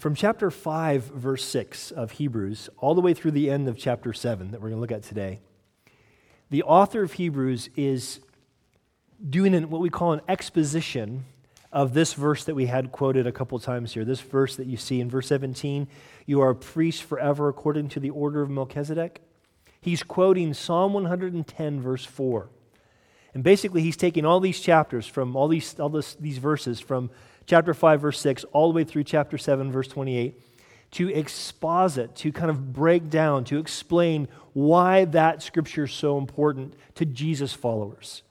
From chapter 5, verse 6 of Hebrews, all the way through the end of chapter 7 that we're going to look at today, the author of Hebrews is doing an, what we call an exposition of this verse that we had quoted a couple times here. This verse that you see in verse 17 you are a priest forever according to the order of Melchizedek. He's quoting Psalm 110, verse 4. And basically, he's taking all these chapters from all these, all this, these verses from chapter 5, verse 6, all the way through chapter 7, verse 28, to exposit, to kind of break down, to explain why that scripture is so important to Jesus followers.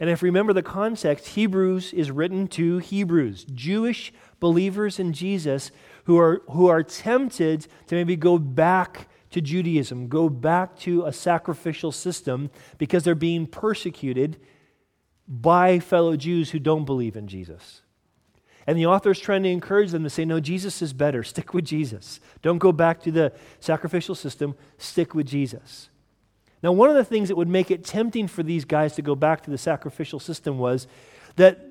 And if you remember the context, Hebrews is written to Hebrews, Jewish believers in Jesus who are, who are tempted to maybe go back to Judaism, go back to a sacrificial system because they're being persecuted by fellow Jews who don't believe in Jesus. And the author is trying to encourage them to say, no, Jesus is better. Stick with Jesus. Don't go back to the sacrificial system. Stick with Jesus. Now, one of the things that would make it tempting for these guys to go back to the sacrificial system was that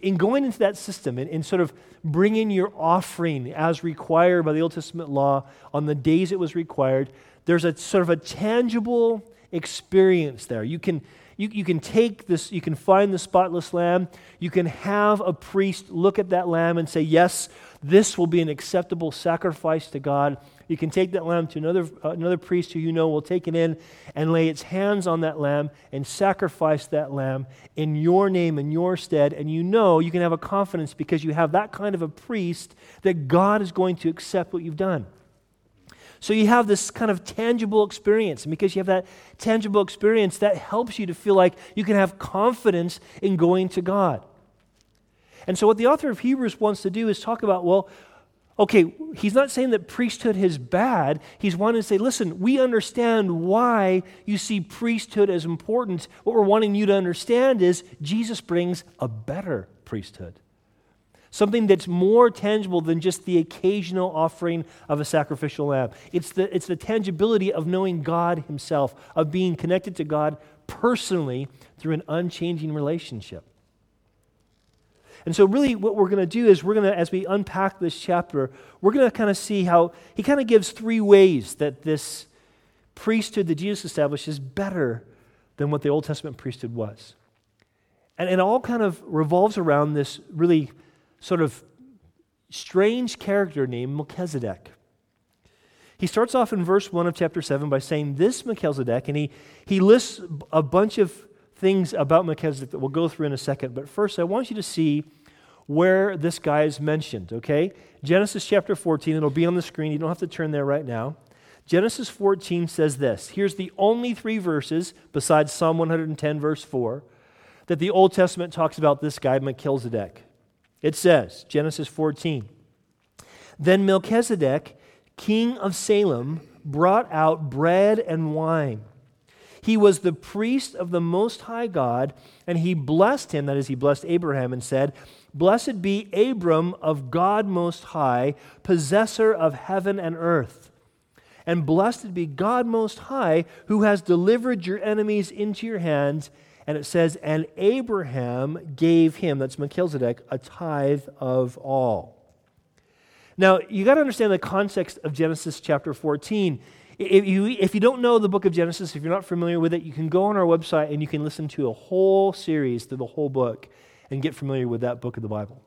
in going into that system and, and sort of bringing your offering as required by the Old Testament law on the days it was required, there's a sort of a tangible experience there. You can, you, you can take this, you can find the spotless lamb, you can have a priest look at that lamb and say, Yes, this will be an acceptable sacrifice to God. You can take that lamb to another, uh, another priest who you know will take it in and lay its hands on that lamb and sacrifice that lamb in your name, in your stead. And you know you can have a confidence because you have that kind of a priest that God is going to accept what you've done. So you have this kind of tangible experience. And because you have that tangible experience, that helps you to feel like you can have confidence in going to God. And so, what the author of Hebrews wants to do is talk about well, okay, he's not saying that priesthood is bad. He's wanting to say, listen, we understand why you see priesthood as important. What we're wanting you to understand is Jesus brings a better priesthood something that's more tangible than just the occasional offering of a sacrificial lamb. It's the, it's the tangibility of knowing God Himself, of being connected to God personally through an unchanging relationship. And so, really, what we're going to do is we're going to, as we unpack this chapter, we're going to kind of see how he kind of gives three ways that this priesthood that Jesus established is better than what the Old Testament priesthood was. And it all kind of revolves around this really sort of strange character named Melchizedek. He starts off in verse 1 of chapter 7 by saying, This Melchizedek, and he, he lists a bunch of things about Melchizedek that we'll go through in a second. But first, I want you to see where this guy is mentioned, okay? Genesis chapter 14, it'll be on the screen. You don't have to turn there right now. Genesis 14 says this. Here's the only three verses, besides Psalm 110, verse 4, that the Old Testament talks about this guy, Melchizedek. It says, Genesis 14, Then Melchizedek, king of Salem, brought out bread and wine. He was the priest of the Most High God, and he blessed him, that is, he blessed Abraham, and said, Blessed be Abram of God Most High, possessor of heaven and earth. And blessed be God Most High, who has delivered your enemies into your hands. And it says, And Abraham gave him, that's Melchizedek, a tithe of all. Now, you got to understand the context of Genesis chapter 14. If you, if you don't know the book of Genesis, if you're not familiar with it, you can go on our website and you can listen to a whole series through the whole book and get familiar with that book of the Bible.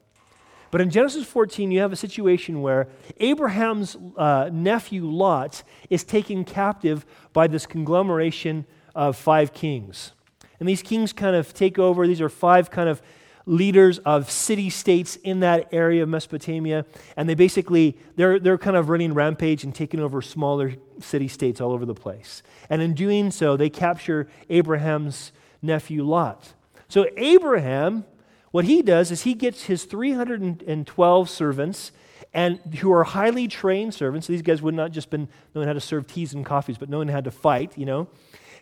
But in Genesis 14, you have a situation where Abraham's uh, nephew Lot is taken captive by this conglomeration of five kings. And these kings kind of take over. These are five kind of leaders of city states in that area of Mesopotamia. And they basically, they're, they're kind of running rampage and taking over smaller city states all over the place. And in doing so, they capture Abraham's nephew Lot. So Abraham, what he does is he gets his 312 servants and who are highly trained servants. These guys would not just been knowing how to serve teas and coffees, but knowing how to fight, you know.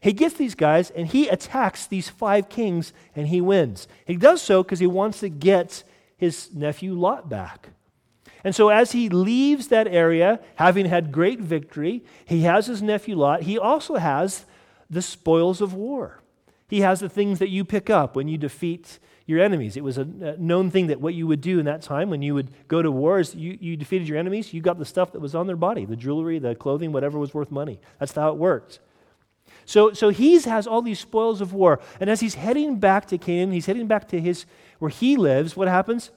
He gets these guys and he attacks these five kings and he wins. He does so because he wants to get his nephew Lot back. And so, as he leaves that area, having had great victory, he has his nephew Lot. He also has the spoils of war. He has the things that you pick up when you defeat your enemies. It was a known thing that what you would do in that time when you would go to wars, you, you defeated your enemies, you got the stuff that was on their body the jewelry, the clothing, whatever was worth money. That's how it worked. So, so he has all these spoils of war. And as he's heading back to Canaan, he's heading back to his where he lives, what happens?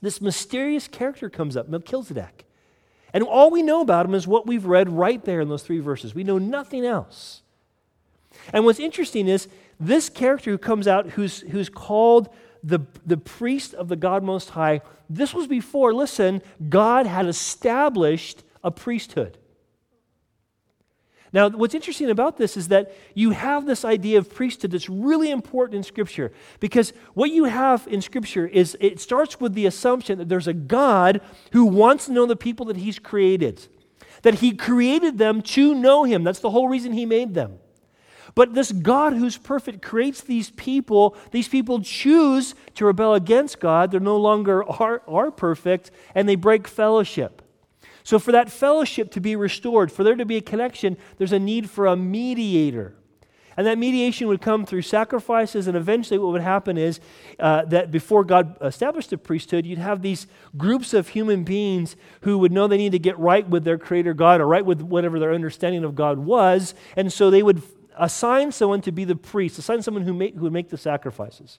This mysterious character comes up, Melchizedek. And all we know about him is what we've read right there in those three verses. We know nothing else. And what's interesting is this character who comes out, who's, who's called the, the priest of the God Most High, this was before, listen, God had established a priesthood. Now, what's interesting about this is that you have this idea of priesthood that's really important in Scripture because what you have in Scripture is it starts with the assumption that there's a God who wants to know the people that He's created, that He created them to know Him. That's the whole reason He made them. But this God who's perfect creates these people. These people choose to rebel against God. They're no longer are, are perfect, and they break fellowship. So, for that fellowship to be restored, for there to be a connection, there's a need for a mediator. And that mediation would come through sacrifices, and eventually, what would happen is uh, that before God established the priesthood, you'd have these groups of human beings who would know they need to get right with their Creator God or right with whatever their understanding of God was. And so they would assign someone to be the priest, assign someone who, make, who would make the sacrifices.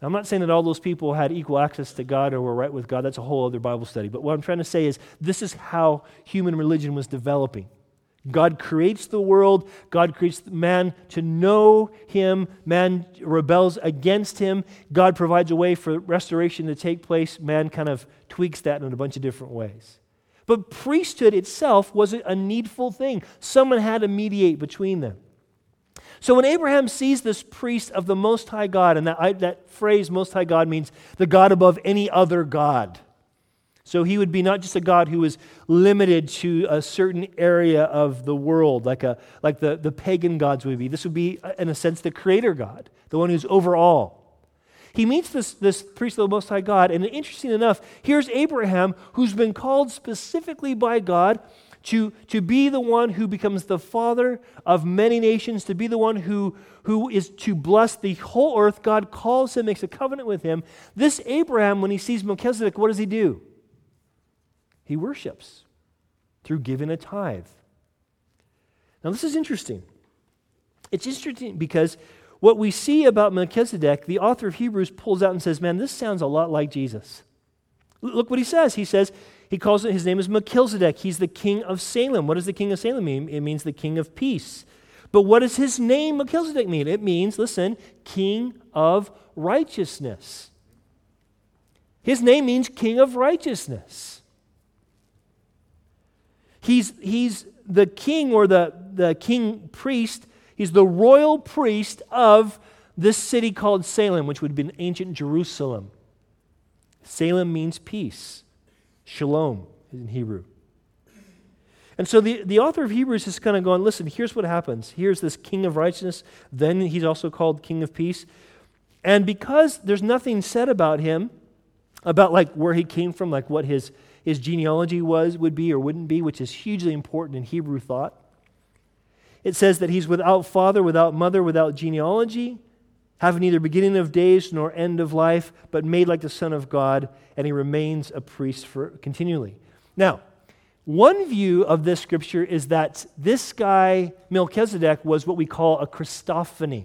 Now, I'm not saying that all those people had equal access to God or were right with God. That's a whole other Bible study. But what I'm trying to say is this is how human religion was developing. God creates the world, God creates man to know him, man rebels against him, God provides a way for restoration to take place, man kind of tweaks that in a bunch of different ways. But priesthood itself wasn't a needful thing. Someone had to mediate between them. So when Abraham sees this priest of the Most High God, and that, that phrase, Most High God, means the God above any other God. So he would be not just a God who is limited to a certain area of the world, like, a, like the, the pagan gods would be. This would be, uh, in a sense, the creator God, the one who's over all. He meets this, this priest of the Most High God, and interesting enough, here's Abraham, who's been called specifically by God to, to be the one who becomes the father of many nations, to be the one who, who is to bless the whole earth. God calls him, makes a covenant with him. This Abraham, when he sees Melchizedek, what does he do? He worships through giving a tithe. Now, this is interesting. It's interesting because what we see about Melchizedek, the author of Hebrews pulls out and says, Man, this sounds a lot like Jesus. Look what he says. He says, he calls it, his name is Melchizedek. He's the king of Salem. What does the king of Salem mean? It means the king of peace. But what does his name, Melchizedek, mean? It means, listen, king of righteousness. His name means king of righteousness. He's, he's the king or the, the king priest, he's the royal priest of this city called Salem, which would have been ancient Jerusalem. Salem means peace. Shalom in Hebrew. And so the, the author of Hebrews is kind of going, listen, here's what happens. Here's this king of righteousness. Then he's also called king of peace. And because there's nothing said about him, about like where he came from, like what his, his genealogy was, would be or wouldn't be, which is hugely important in Hebrew thought. It says that he's without father, without mother, without genealogy having neither beginning of days nor end of life, but made like the Son of God, and he remains a priest for continually. Now, one view of this scripture is that this guy, Melchizedek, was what we call a Christophany.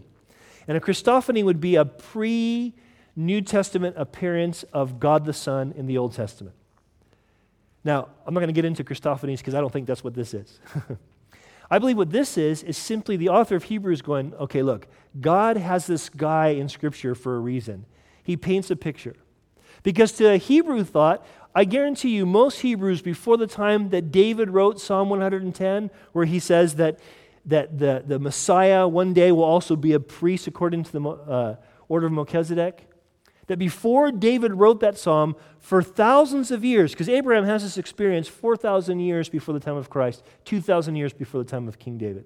And a Christophany would be a pre New Testament appearance of God the Son in the Old Testament. Now, I'm not going to get into Christophanies because I don't think that's what this is. I believe what this is, is simply the author of Hebrews going, okay, look, God has this guy in Scripture for a reason. He paints a picture. Because to a Hebrew thought, I guarantee you, most Hebrews, before the time that David wrote Psalm 110, where he says that, that the, the Messiah one day will also be a priest according to the uh, order of Melchizedek, that before David wrote that psalm, for thousands of years, because Abraham has this experience 4,000 years before the time of Christ, 2,000 years before the time of King David.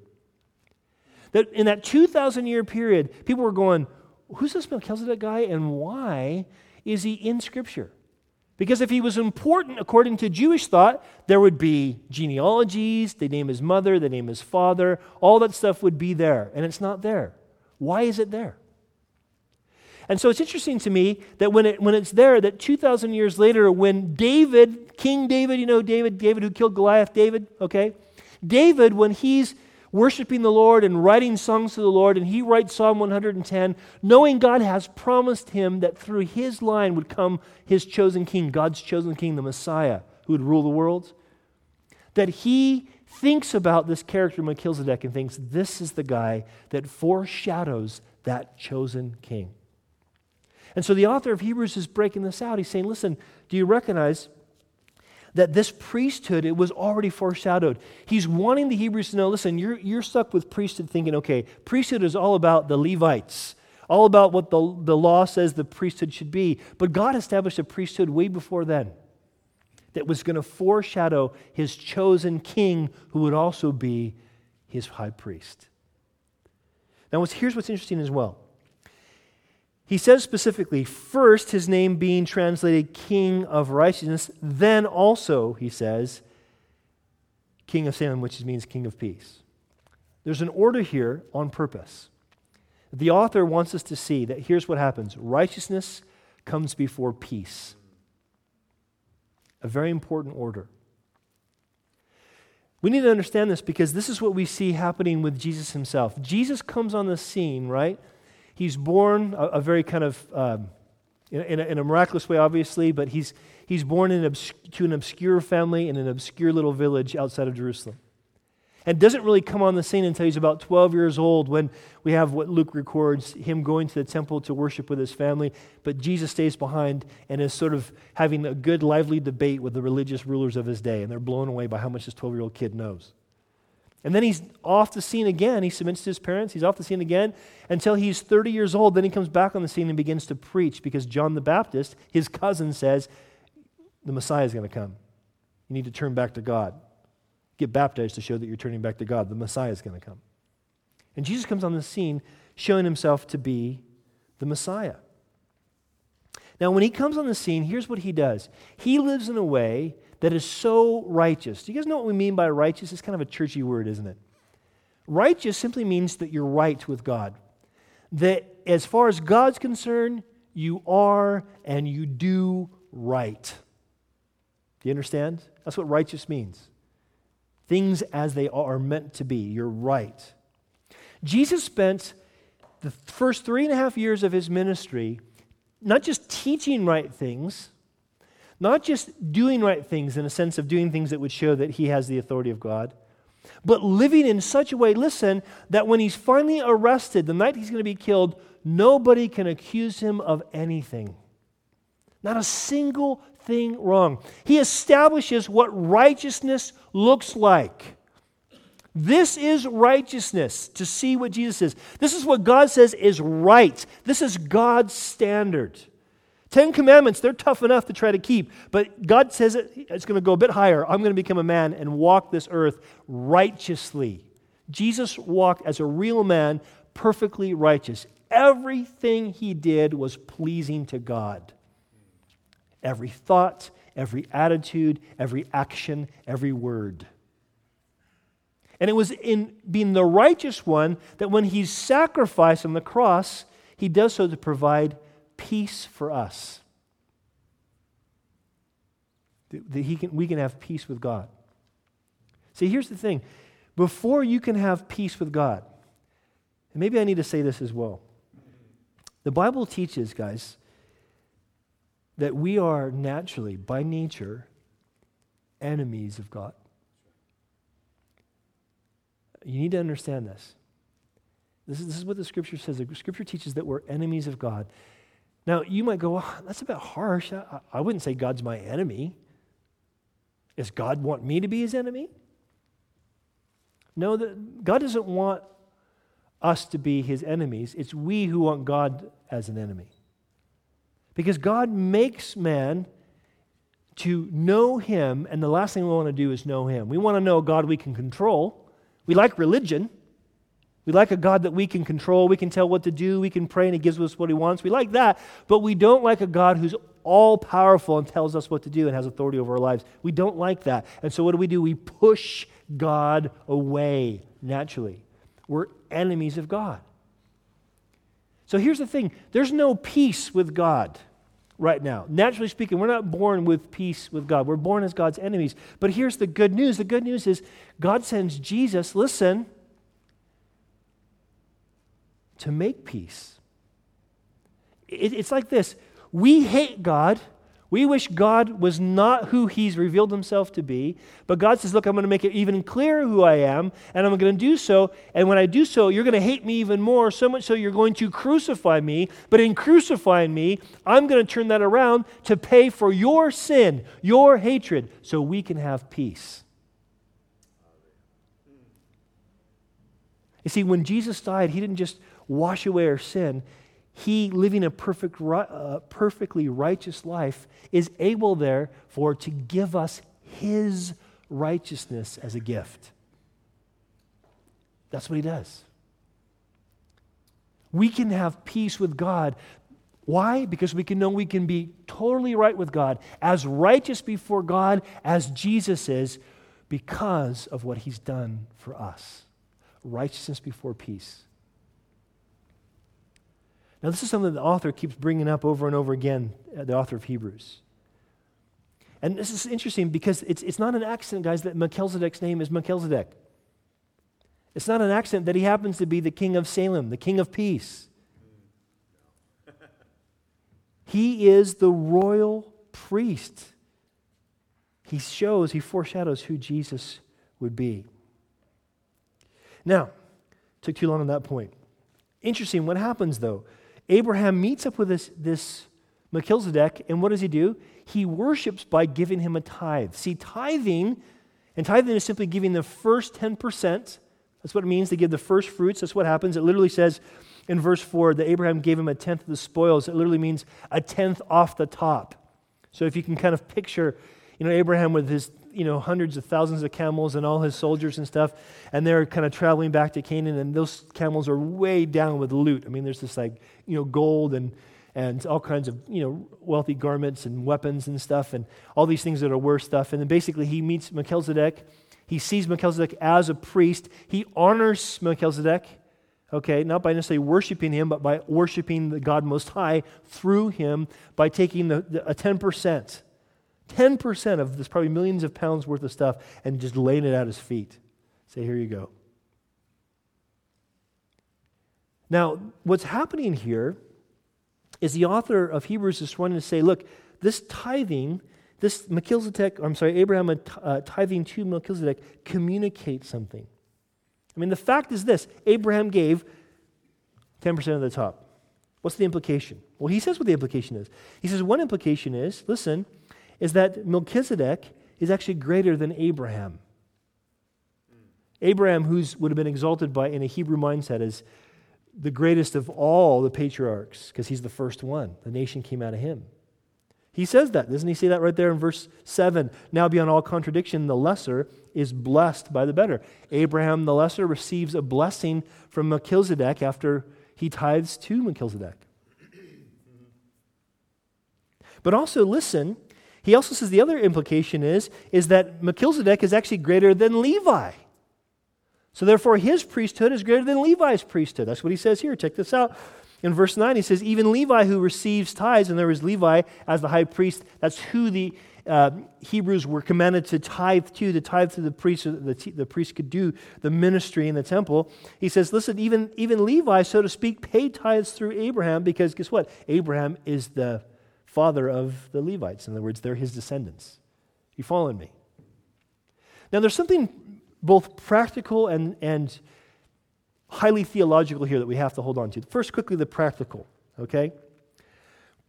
That in that 2,000 year period, people were going, Who's this Melchizedek guy and why is he in Scripture? Because if he was important according to Jewish thought, there would be genealogies, they name his mother, they name his father, all that stuff would be there, and it's not there. Why is it there? And so it's interesting to me that when, it, when it's there, that 2,000 years later, when David, King David, you know David, David who killed Goliath, David, okay? David, when he's worshiping the Lord and writing songs to the Lord, and he writes Psalm 110, knowing God has promised him that through his line would come his chosen king, God's chosen king, the Messiah, who would rule the world, that he thinks about this character Melchizedek and thinks, this is the guy that foreshadows that chosen king. And so the author of Hebrews is breaking this out. He's saying, listen, do you recognize that this priesthood, it was already foreshadowed. He's wanting the Hebrews to know listen, you're, you're stuck with priesthood thinking, okay, priesthood is all about the Levites, all about what the, the law says the priesthood should be. But God established a priesthood way before then that was going to foreshadow his chosen king who would also be his high priest. Now, here's what's interesting as well. He says specifically, first, his name being translated King of Righteousness, then also, he says, King of Salem, which means King of Peace. There's an order here on purpose. The author wants us to see that here's what happens righteousness comes before peace. A very important order. We need to understand this because this is what we see happening with Jesus himself. Jesus comes on the scene, right? He's born a, a very kind of, um, in, in, a, in, a, miraculous way, obviously, but he's, he's born in obs- to an obscure family in an obscure little village outside of Jerusalem. And doesn't really come on the scene until he's about 12 years old when we have what Luke records him going to the temple to worship with his family. But Jesus stays behind and is sort of having a good, lively debate with the religious rulers of his day. And they're blown away by how much this 12 year old kid knows. And then he's off the scene again. He submits to his parents. He's off the scene again until he's 30 years old. Then he comes back on the scene and begins to preach because John the Baptist, his cousin, says, The Messiah is going to come. You need to turn back to God. Get baptized to show that you're turning back to God. The Messiah is going to come. And Jesus comes on the scene showing himself to be the Messiah. Now, when he comes on the scene, here's what he does he lives in a way that is so righteous. Do you guys know what we mean by righteous? It's kind of a churchy word, isn't it? Righteous simply means that you're right with God. That as far as God's concerned, you are and you do right. Do you understand? That's what righteous means. Things as they are meant to be. You're right. Jesus spent the first three and a half years of his ministry not just teaching right things, not just doing right things in a sense of doing things that would show that he has the authority of God, but living in such a way, listen, that when he's finally arrested, the night he's going to be killed, nobody can accuse him of anything. Not a single thing wrong. He establishes what righteousness looks like. This is righteousness, to see what Jesus is. This is what God says is right. This is God's standard. Ten Commandments, they're tough enough to try to keep, but God says it, it's going to go a bit higher. I'm going to become a man and walk this earth righteously. Jesus walked as a real man, perfectly righteous. Everything he did was pleasing to God. Every thought, every attitude, every action, every word. And it was in being the righteous one that when he's sacrificed on the cross, he does so to provide peace for us. That he can, we can have peace with God. See, here's the thing before you can have peace with God, and maybe I need to say this as well. The Bible teaches, guys, that we are naturally, by nature, enemies of God. You need to understand this. This is, this is what the scripture says. The scripture teaches that we're enemies of God. Now, you might go, well, that's a bit harsh. I, I wouldn't say God's my enemy. Does God want me to be his enemy? No, the, God doesn't want us to be his enemies. It's we who want God as an enemy. Because God makes man to know him, and the last thing we want to do is know him. We want to know God we can control. We like religion. We like a God that we can control, we can tell what to do, we can pray and He gives us what He wants. We like that, but we don't like a God who's all powerful and tells us what to do and has authority over our lives. We don't like that. And so what do we do? We push God away naturally. We're enemies of God. So here's the thing there's no peace with God right now. Naturally speaking, we're not born with peace with God. We're born as God's enemies. But here's the good news the good news is God sends Jesus, listen, to make peace. It, it's like this we hate God we wish God was not who He's revealed Himself to be, but God says, Look, I'm going to make it even clearer who I am, and I'm going to do so. And when I do so, you're going to hate me even more, so much so you're going to crucify me. But in crucifying me, I'm going to turn that around to pay for your sin, your hatred, so we can have peace. You see, when Jesus died, He didn't just wash away our sin, he, living a perfect, uh, perfectly righteous life, is able, therefore, to give us his righteousness as a gift. That's what he does. We can have peace with God. Why? Because we can know we can be totally right with God, as righteous before God as Jesus is, because of what he's done for us. Righteousness before peace. Now, this is something the author keeps bringing up over and over again, uh, the author of Hebrews. And this is interesting because it's, it's not an accident, guys, that Melchizedek's name is Melchizedek. It's not an accident that he happens to be the king of Salem, the king of peace. he is the royal priest. He shows, he foreshadows who Jesus would be. Now, took too long on that point. Interesting, what happens though? Abraham meets up with this, this Melchizedek, and what does he do? He worships by giving him a tithe. See, tithing, and tithing is simply giving the first 10%. That's what it means to give the first fruits. That's what happens. It literally says in verse 4 that Abraham gave him a tenth of the spoils. It literally means a tenth off the top. So if you can kind of picture, you know, Abraham with his you know, hundreds of thousands of camels and all his soldiers and stuff, and they're kind of traveling back to Canaan, and those camels are way down with loot. I mean, there's this like, you know, gold and and all kinds of you know wealthy garments and weapons and stuff, and all these things that are worth stuff. And then basically he meets Melchizedek. He sees Melchizedek as a priest. He honors Melchizedek. Okay, not by necessarily worshiping him, but by worshiping the God Most High through him by taking the, the a ten percent 10% of this probably millions of pounds worth of stuff and just laying it at his feet. Say, here you go. Now, what's happening here is the author of Hebrews is wanting to say, look, this tithing, this Melchizedek, I'm sorry, Abraham uh, tithing to Melchizedek communicates something. I mean, the fact is this Abraham gave 10% of the top. What's the implication? Well, he says what the implication is. He says one implication is listen, is that Melchizedek is actually greater than Abraham. Abraham, who would have been exalted by in a Hebrew mindset as the greatest of all the patriarchs, because he's the first one. The nation came out of him. He says that, doesn't he say that right there in verse 7? Now, beyond all contradiction, the lesser is blessed by the better. Abraham, the lesser, receives a blessing from Melchizedek after he tithes to Melchizedek. But also, listen, he also says the other implication is, is that Melchizedek is actually greater than Levi. So therefore, his priesthood is greater than Levi's priesthood. That's what he says here. Check this out. In verse 9, he says, Even Levi who receives tithes, and there is Levi as the high priest, that's who the uh, Hebrews were commanded to tithe to, to tithe to the priest, so that the, the priest could do the ministry in the temple. He says, Listen, even, even Levi, so to speak, paid tithes through Abraham, because guess what? Abraham is the father of the Levites. In other words, they're his descendants. You following me? Now, there's something both practical and, and highly theological here that we have to hold on to. First, quickly, the practical, okay?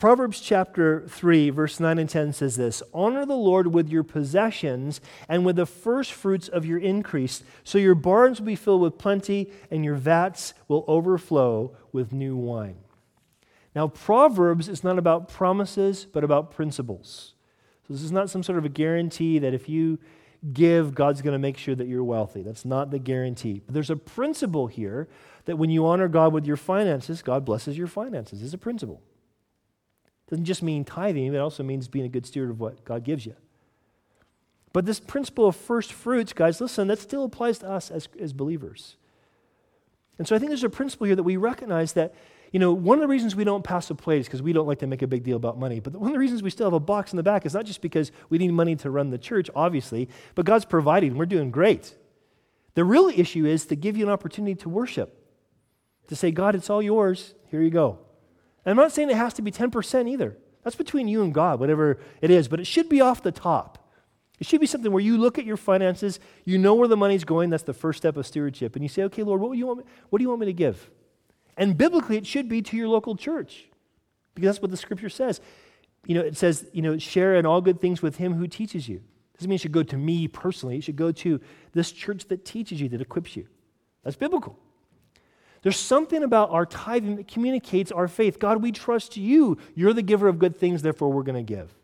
Proverbs chapter 3, verse 9 and 10 says this Honor the Lord with your possessions and with the first fruits of your increase, so your barns will be filled with plenty and your vats will overflow with new wine. Now, Proverbs is not about promises, but about principles. So, this is not some sort of a guarantee that if you give, God's going to make sure that you're wealthy. That's not the guarantee. But there's a principle here that when you honor God with your finances, God blesses your finances. It's a principle. It doesn't just mean tithing, it also means being a good steward of what God gives you. But this principle of first fruits, guys, listen, that still applies to us as, as believers. And so I think there's a principle here that we recognize that You know, one of the reasons we don't pass a plate is because we don't like to make a big deal about money. But one of the reasons we still have a box in the back is not just because we need money to run the church, obviously, but God's providing. We're doing great. The real issue is to give you an opportunity to worship, to say, God, it's all yours. Here you go. And I'm not saying it has to be 10% either. That's between you and God, whatever it is, but it should be off the top. It should be something where you look at your finances, you know where the money's going. That's the first step of stewardship. And you say, okay, Lord, what do you want me, what do you want me to give? And biblically, it should be to your local church because that's what the scripture says. You know, it says, you know, share in all good things with him who teaches you. Doesn't mean it should go to me personally. It should go to this church that teaches you, that equips you. That's biblical. There's something about our tithing that communicates our faith. God, we trust you. You're the giver of good things, therefore we're going to give.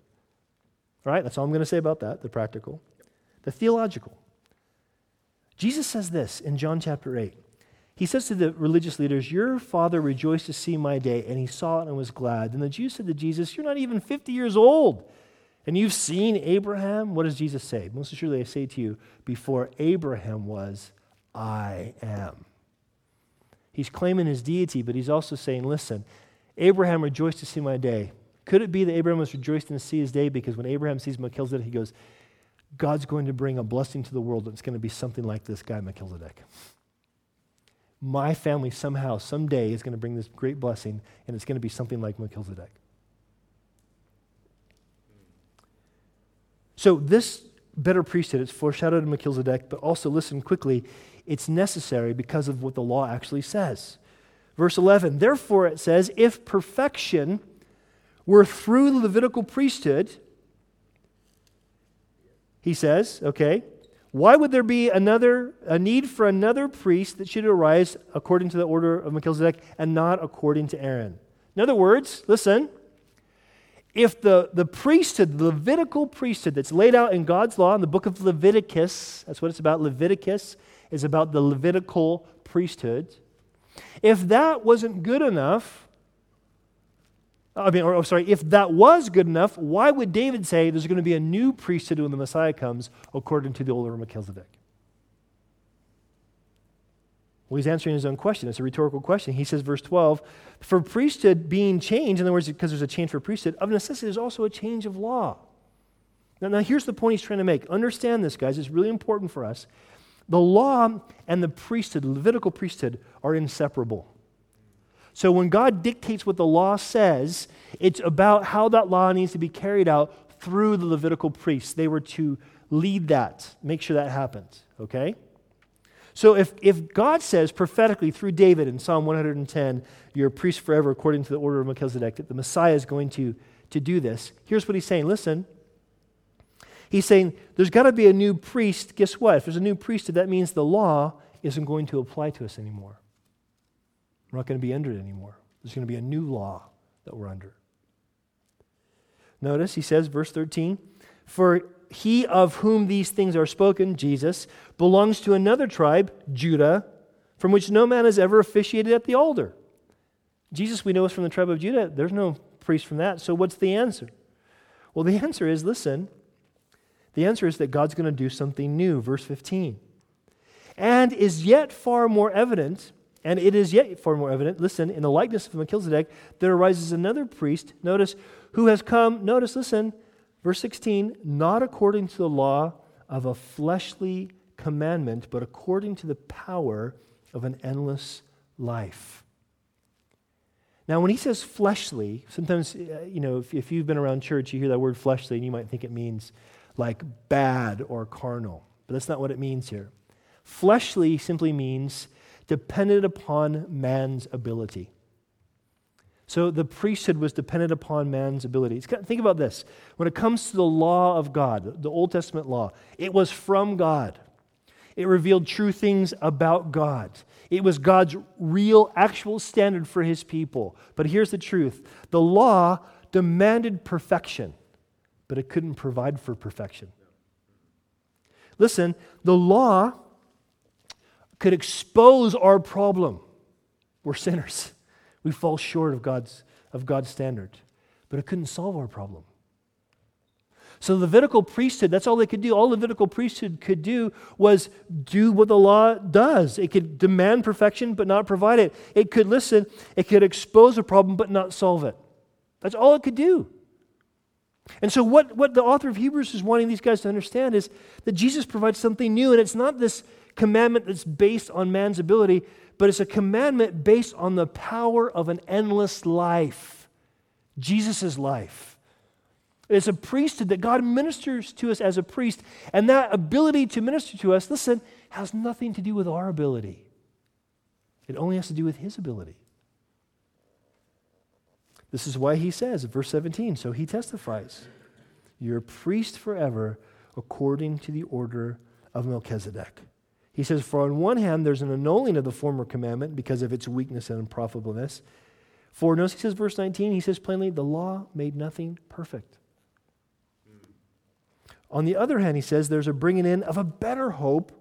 All right? That's all I'm going to say about that, the practical. The theological. Jesus says this in John chapter 8. He says to the religious leaders, Your father rejoiced to see my day, and he saw it and was glad. And the Jews said to Jesus, You're not even 50 years old, and you've seen Abraham? What does Jesus say? Most assuredly, I say to you, before Abraham was, I am. He's claiming his deity, but he's also saying, Listen, Abraham rejoiced to see my day. Could it be that Abraham was rejoicing to see his day because when Abraham sees Melchizedek, he goes, God's going to bring a blessing to the world, and it's going to be something like this guy, Melchizedek my family somehow, someday, is going to bring this great blessing, and it's going to be something like Melchizedek. So, this better priesthood, it's foreshadowed in Melchizedek, but also listen quickly, it's necessary because of what the law actually says. Verse 11, therefore it says, if perfection were through the Levitical priesthood, he says, okay, why would there be another a need for another priest that should arise according to the order of Melchizedek and not according to Aaron? In other words, listen, if the, the priesthood, the Levitical priesthood that's laid out in God's law in the book of Leviticus, that's what it's about. Leviticus is about the Levitical priesthood. If that wasn't good enough, I mean, or, or, sorry, if that was good enough, why would David say there's going to be a new priesthood when the Messiah comes according to the older Melchizedek? Well, he's answering his own question. It's a rhetorical question. He says, verse 12, for priesthood being changed, in other words, because there's a change for priesthood, of necessity, there's also a change of law. Now, now, here's the point he's trying to make. Understand this, guys. It's really important for us. The law and the priesthood, Levitical priesthood, are inseparable. So when God dictates what the law says, it's about how that law needs to be carried out through the Levitical priests. They were to lead that, make sure that happens, okay? So if, if God says prophetically through David in Psalm 110, you're a priest forever according to the order of Melchizedek, that the Messiah is going to, to do this, here's what he's saying. Listen. He's saying there's got to be a new priest. Guess what? If there's a new priesthood, that means the law isn't going to apply to us anymore. We're not going to be under it anymore. There's going to be a new law that we're under. Notice he says, verse 13, For he of whom these things are spoken, Jesus, belongs to another tribe, Judah, from which no man has ever officiated at the altar. Jesus, we know, is from the tribe of Judah. There's no priest from that. So what's the answer? Well, the answer is listen, the answer is that God's going to do something new. Verse 15. And is yet far more evident and it is yet far more evident, listen, in the likeness of Melchizedek, there arises another priest, notice, who has come, notice, listen, verse 16, not according to the law of a fleshly commandment, but according to the power of an endless life. Now, when he says fleshly, sometimes, uh, you know, if, if you've been around church, you hear that word fleshly, and you might think it means like bad or carnal. But that's not what it means here. Fleshly simply means depended upon man's ability. So the priesthood was dependent upon man's abilities. Think about this. When it comes to the law of God, the Old Testament law, it was from God. It revealed true things about God. It was God's real, actual standard for his people. But here's the truth the law demanded perfection, but it couldn't provide for perfection. Listen, the law could expose our problem. We're sinners. We fall short of God's, of God's standard. But it couldn't solve our problem. So the Levitical priesthood, that's all they could do. All the Levitical priesthood could do was do what the law does. It could demand perfection but not provide it. It could listen, it could expose a problem but not solve it. That's all it could do. And so, what, what the author of Hebrews is wanting these guys to understand is that Jesus provides something new, and it's not this commandment that's based on man's ability, but it's a commandment based on the power of an endless life Jesus' life. It's a priesthood that God ministers to us as a priest. And that ability to minister to us, listen, has nothing to do with our ability. It only has to do with His ability. This is why he says, verse 17, so he testifies, You're a priest forever according to the order of Melchizedek. He says, For on one hand, there's an annulling of the former commandment because of its weakness and unprofitableness. For notice he says, verse 19, he says plainly, the law made nothing perfect. On the other hand, he says there's a bringing in of a better hope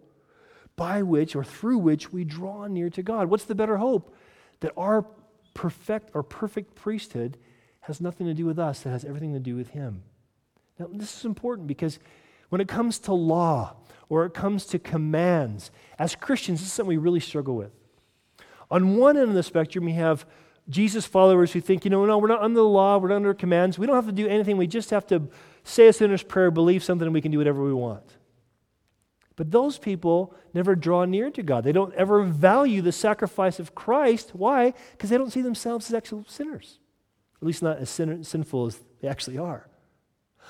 by which or through which we draw near to God. What's the better hope? That our perfect or perfect priesthood has nothing to do with us, that has everything to do with him. Now, this is important because when it comes to law or it comes to commands, as Christians, this is something we really struggle with. On one end of the spectrum, we have Jesus followers who think, you know, no, we're not under the law, we're not under commands, we don't have to do anything, we just have to say a sinner's prayer, believe something, and we can do whatever we want. But those people never draw near to God. They don't ever value the sacrifice of Christ. Why? Because they don't see themselves as actual sinners, at least not as sin- sinful as they actually are.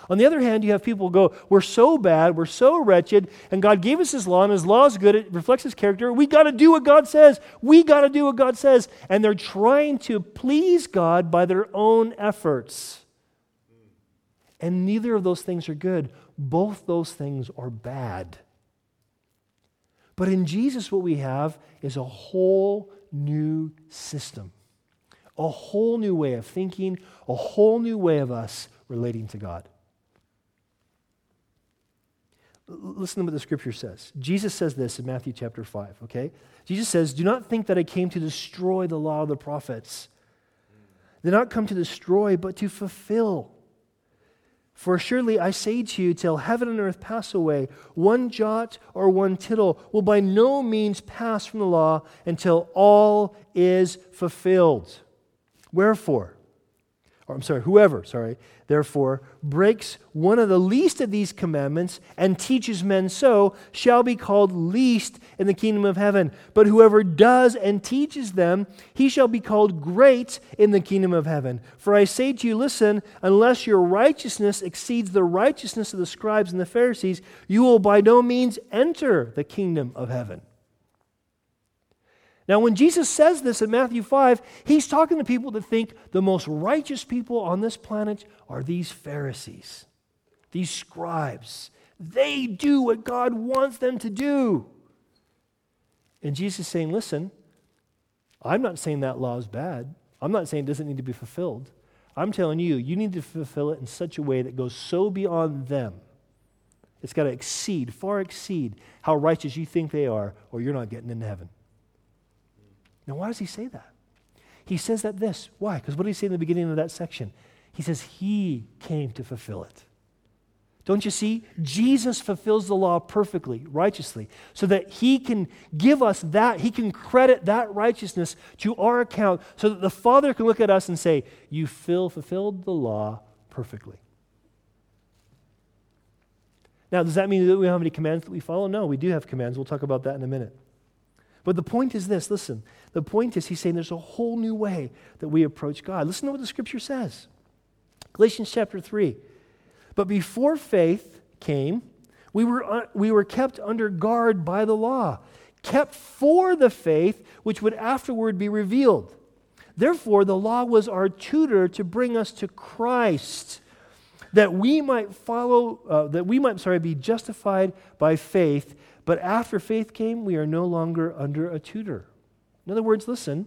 On the other hand, you have people go, We're so bad, we're so wretched, and God gave us His law, and His law is good, it reflects His character. We got to do what God says. We got to do what God says. And they're trying to please God by their own efforts. And neither of those things are good. Both those things are bad. But in Jesus, what we have is a whole new system, a whole new way of thinking, a whole new way of us relating to God. Listen to what the scripture says. Jesus says this in Matthew chapter 5, okay? Jesus says, Do not think that I came to destroy the law of the prophets. Did not come to destroy, but to fulfill. For surely I say to you, till heaven and earth pass away, one jot or one tittle will by no means pass from the law until all is fulfilled. Wherefore, or I'm sorry, whoever, sorry, therefore, breaks one of the least of these commandments and teaches men so shall be called least in the kingdom of heaven. But whoever does and teaches them, he shall be called great in the kingdom of heaven. For I say to you, listen, unless your righteousness exceeds the righteousness of the scribes and the Pharisees, you will by no means enter the kingdom of heaven. Now, when Jesus says this in Matthew 5, he's talking to people that think the most righteous people on this planet are these Pharisees, these scribes. They do what God wants them to do. And Jesus is saying, listen, I'm not saying that law is bad. I'm not saying it doesn't need to be fulfilled. I'm telling you, you need to fulfill it in such a way that goes so beyond them. It's got to exceed, far exceed how righteous you think they are, or you're not getting into heaven. Now, why does he say that? He says that this. Why? Because what did he say in the beginning of that section? He says he came to fulfill it. Don't you see? Jesus fulfills the law perfectly, righteously, so that he can give us that, he can credit that righteousness to our account, so that the Father can look at us and say, You fill, fulfilled the law perfectly. Now, does that mean that we don't have any commands that we follow? No, we do have commands. We'll talk about that in a minute. But the point is this listen, the point is he's saying there's a whole new way that we approach God. Listen to what the scripture says Galatians chapter 3. But before faith came, we were, uh, we were kept under guard by the law, kept for the faith which would afterward be revealed. Therefore, the law was our tutor to bring us to Christ, that we might follow, uh, that we might, sorry, be justified by faith. But after faith came, we are no longer under a tutor. In other words, listen,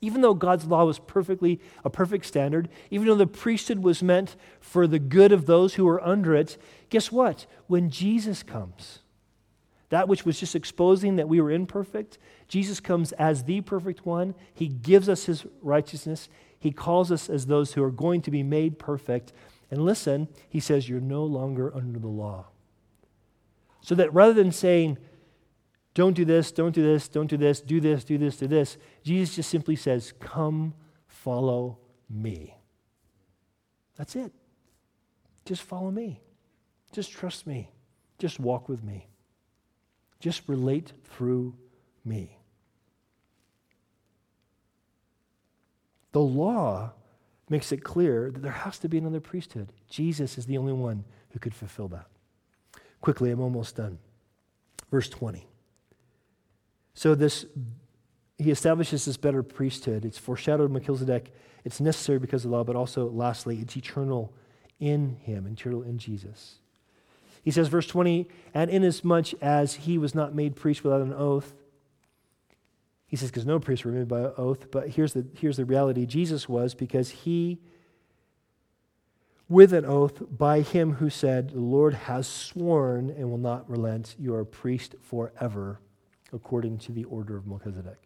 even though God's law was perfectly a perfect standard, even though the priesthood was meant for the good of those who were under it, guess what? When Jesus comes, that which was just exposing that we were imperfect, Jesus comes as the perfect one. He gives us his righteousness. He calls us as those who are going to be made perfect. And listen, he says, You're no longer under the law. So that rather than saying, Don't do this, don't do this, don't do this, do this, do this, do this, Jesus just simply says, Come follow me. That's it. Just follow me. Just trust me. Just walk with me. Just relate through me. The law makes it clear that there has to be another priesthood. Jesus is the only one who could fulfill that. Quickly, I'm almost done. Verse 20. So this he establishes this better priesthood. It's foreshadowed Melchizedek. It's necessary because of the law, but also, lastly, it's eternal in him, eternal in Jesus. He says, verse 20, and inasmuch as he was not made priest without an oath, he says, because no priests were made by oath, but here's the, here's the reality Jesus was because he, with an oath, by him who said, The Lord has sworn and will not relent, you are a priest forever, according to the order of Melchizedek.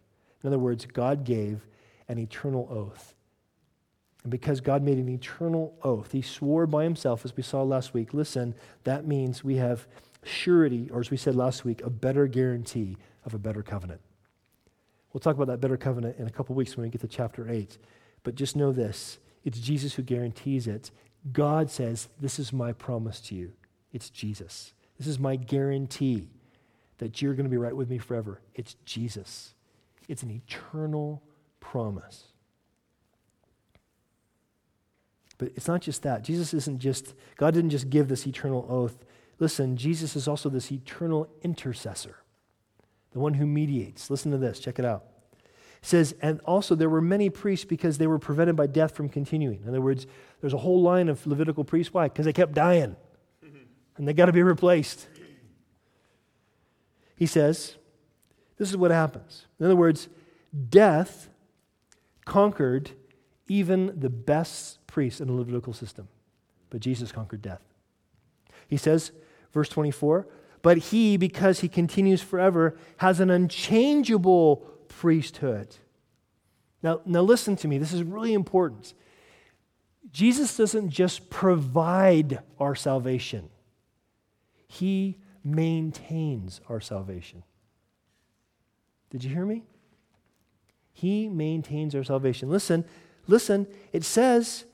In other words, God gave an eternal oath. And because God made an eternal oath, he swore by himself, as we saw last week. Listen, that means we have surety, or as we said last week, a better guarantee of a better covenant. We'll talk about that better covenant in a couple weeks when we get to chapter 8. But just know this it's Jesus who guarantees it. God says, This is my promise to you. It's Jesus. This is my guarantee that you're going to be right with me forever. It's Jesus. It's an eternal promise. But it's not just that. Jesus isn't just, God didn't just give this eternal oath. Listen, Jesus is also this eternal intercessor the one who mediates. Listen to this, check it out. Says, and also there were many priests because they were prevented by death from continuing. In other words, there's a whole line of Levitical priests. Why? Because they kept dying and they got to be replaced. He says, this is what happens. In other words, death conquered even the best priests in the Levitical system, but Jesus conquered death. He says, verse 24, but he, because he continues forever, has an unchangeable priesthood. Now, now listen to me, this is really important. Jesus doesn't just provide our salvation, he maintains our salvation. Did you hear me? He maintains our salvation. Listen, listen, it says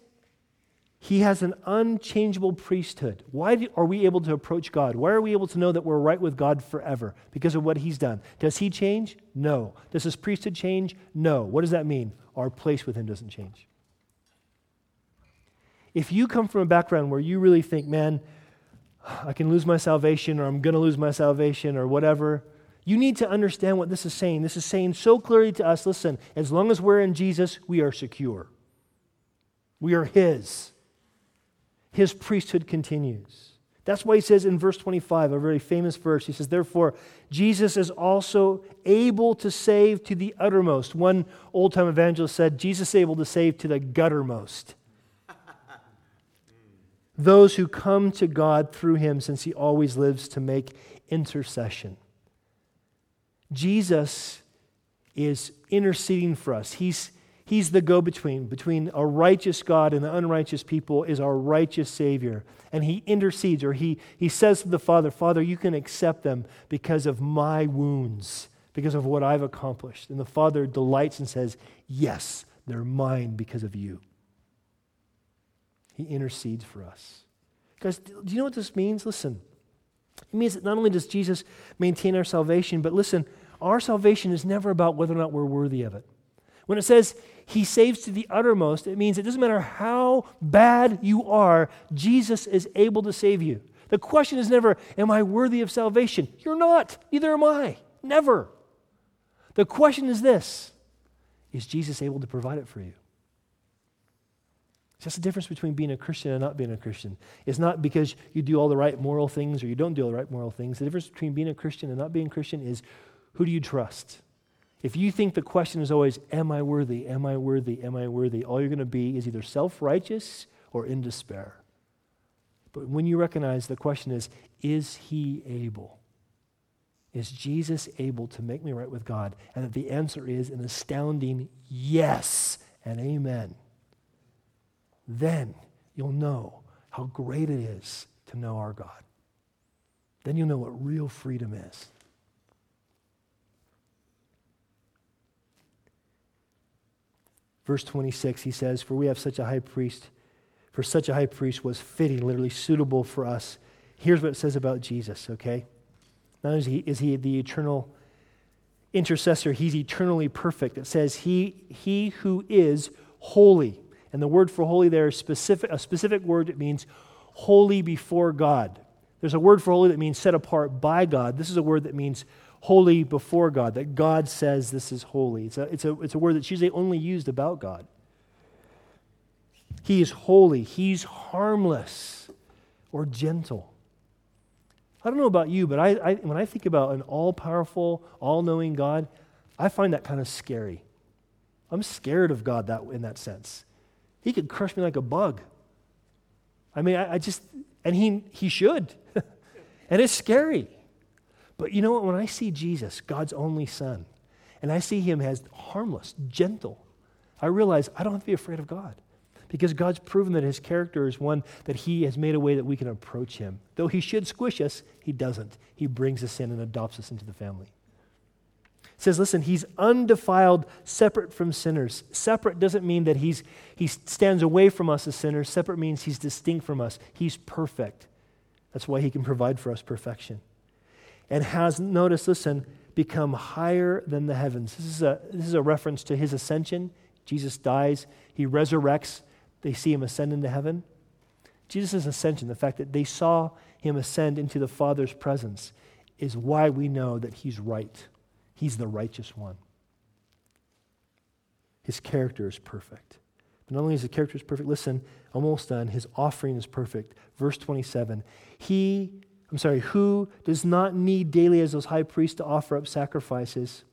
he has an unchangeable priesthood. Why do, are we able to approach God? Why are we able to know that we're right with God forever? Because of what He's done. Does He change? No. Does His priesthood change? No. What does that mean? Our place with Him doesn't change. If you come from a background where you really think, man, I can lose my salvation or I'm going to lose my salvation or whatever, you need to understand what this is saying. This is saying so clearly to us listen, as long as we're in Jesus, we are secure. We are His his priesthood continues. That's why he says in verse 25, a very famous verse, he says, Therefore, Jesus is also able to save to the uttermost. One old time evangelist said, Jesus is able to save to the guttermost. Those who come to God through him, since he always lives to make intercession. Jesus is interceding for us. He's, He's the go between. Between a righteous God and the unrighteous people is our righteous Savior. And He intercedes, or He, he says to the Father, Father, you can accept them because of my wounds, because of what I've accomplished. And the Father delights and says, Yes, they're mine because of you. He intercedes for us. Guys, do you know what this means? Listen. It means that not only does Jesus maintain our salvation, but listen, our salvation is never about whether or not we're worthy of it. When it says he saves to the uttermost, it means it doesn't matter how bad you are, Jesus is able to save you. The question is never, Am I worthy of salvation? You're not. Neither am I. Never. The question is this Is Jesus able to provide it for you? It's just the difference between being a Christian and not being a Christian. It's not because you do all the right moral things or you don't do all the right moral things. The difference between being a Christian and not being a Christian is who do you trust? If you think the question is always, Am I worthy? Am I worthy? Am I worthy? All you're going to be is either self righteous or in despair. But when you recognize the question is, Is he able? Is Jesus able to make me right with God? And that the answer is an astounding yes and amen. Then you'll know how great it is to know our God. Then you'll know what real freedom is. Verse 26, he says, For we have such a high priest, for such a high priest was fitting, literally suitable for us. Here's what it says about Jesus, okay? Not only is he, is he the eternal intercessor, he's eternally perfect. It says, He, he who is holy. And the word for holy there is specific, a specific word that means holy before God. There's a word for holy that means set apart by God. This is a word that means holy before God, that God says this is holy. It's a, it's a, it's a word that's usually only used about God. He is holy, He's harmless or gentle. I don't know about you, but I, I when I think about an all powerful, all knowing God, I find that kind of scary. I'm scared of God that, in that sense. He could crush me like a bug. I mean, I, I just, and he, he should. and it's scary. But you know what? When I see Jesus, God's only Son, and I see him as harmless, gentle, I realize I don't have to be afraid of God because God's proven that his character is one that he has made a way that we can approach him. Though he should squish us, he doesn't. He brings us in and adopts us into the family. It says, listen, he's undefiled, separate from sinners. Separate doesn't mean that he's, he stands away from us as sinners. Separate means he's distinct from us. He's perfect. That's why he can provide for us perfection. And has, notice, listen, become higher than the heavens. This is a, this is a reference to his ascension. Jesus dies, he resurrects, they see him ascend into heaven. Jesus' ascension, the fact that they saw him ascend into the Father's presence, is why we know that he's right. He's the righteous one. His character is perfect. But not only is his character is perfect, listen, almost done, his offering is perfect. Verse 27 He, I'm sorry, who does not need daily as those high priests to offer up sacrifices,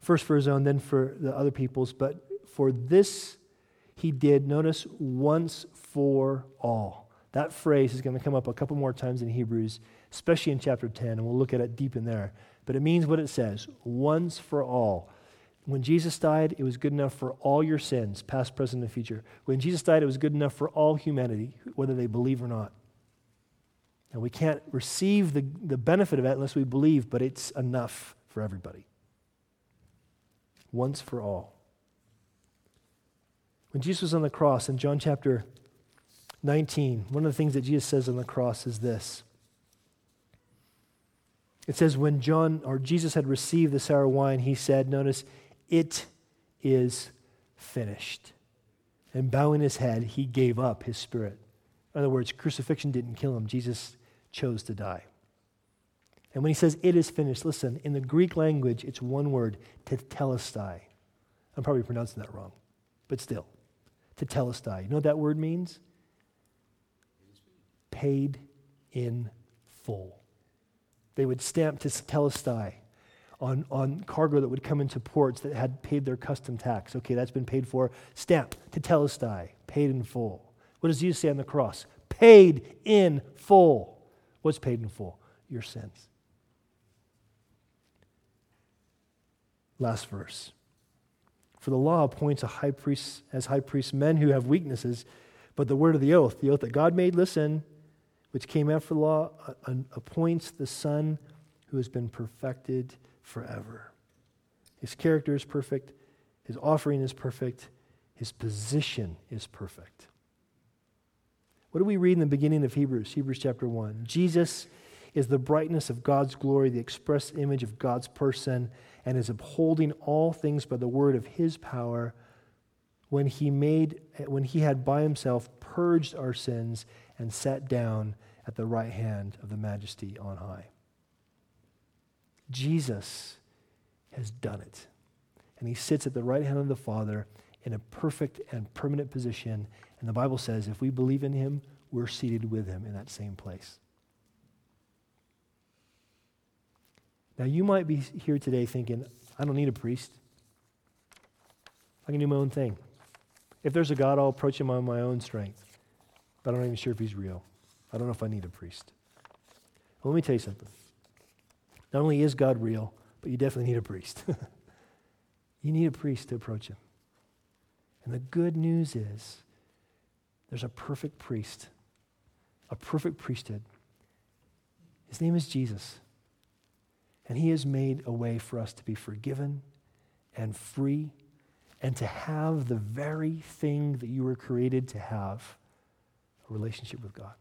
first for his own, then for the other people's, but for this he did, notice, once for all. That phrase is going to come up a couple more times in Hebrews, especially in chapter 10, and we'll look at it deep in there. But it means what it says once for all. When Jesus died, it was good enough for all your sins, past, present, and future. When Jesus died, it was good enough for all humanity, whether they believe or not. And we can't receive the, the benefit of that unless we believe, but it's enough for everybody. Once for all. When Jesus was on the cross in John chapter 19, one of the things that Jesus says on the cross is this it says, when John or Jesus had received the sour wine, he said, Notice, it is finished. And bowing his head, he gave up his spirit. In other words, crucifixion didn't kill him, Jesus chose to die. And when he says it is finished, listen, in the Greek language, it's one word, tetelestai. I'm probably pronouncing that wrong, but still, tetelestai. You know what that word means? Paid in full. They would stamp tetelestai on, on cargo that would come into ports that had paid their custom tax. Okay, that's been paid for. Stamp tetelestai, paid in full. What does Jesus say on the cross? Paid in full. What's paid in full? Your sins. Last verse. For the law appoints a high priest as high priests men who have weaknesses, but the word of the oath, the oath that God made, listen, which came after the law, uh, appoints the Son who has been perfected forever. His character is perfect, his offering is perfect, his position is perfect. What do we read in the beginning of Hebrews? Hebrews chapter 1. Jesus is the brightness of God's glory, the express image of God's person, and is upholding all things by the word of his power when he made when he had by himself purged our sins and sat down at the right hand of the majesty on high. Jesus has done it. And he sits at the right hand of the Father in a perfect and permanent position. And the Bible says if we believe in him, we're seated with him in that same place. Now, you might be here today thinking, I don't need a priest. I can do my own thing. If there's a God, I'll approach him on my own strength. But I'm not even sure if he's real. I don't know if I need a priest. Well, let me tell you something. Not only is God real, but you definitely need a priest. you need a priest to approach him. And the good news is There's a perfect priest, a perfect priesthood. His name is Jesus. And he has made a way for us to be forgiven and free and to have the very thing that you were created to have a relationship with God.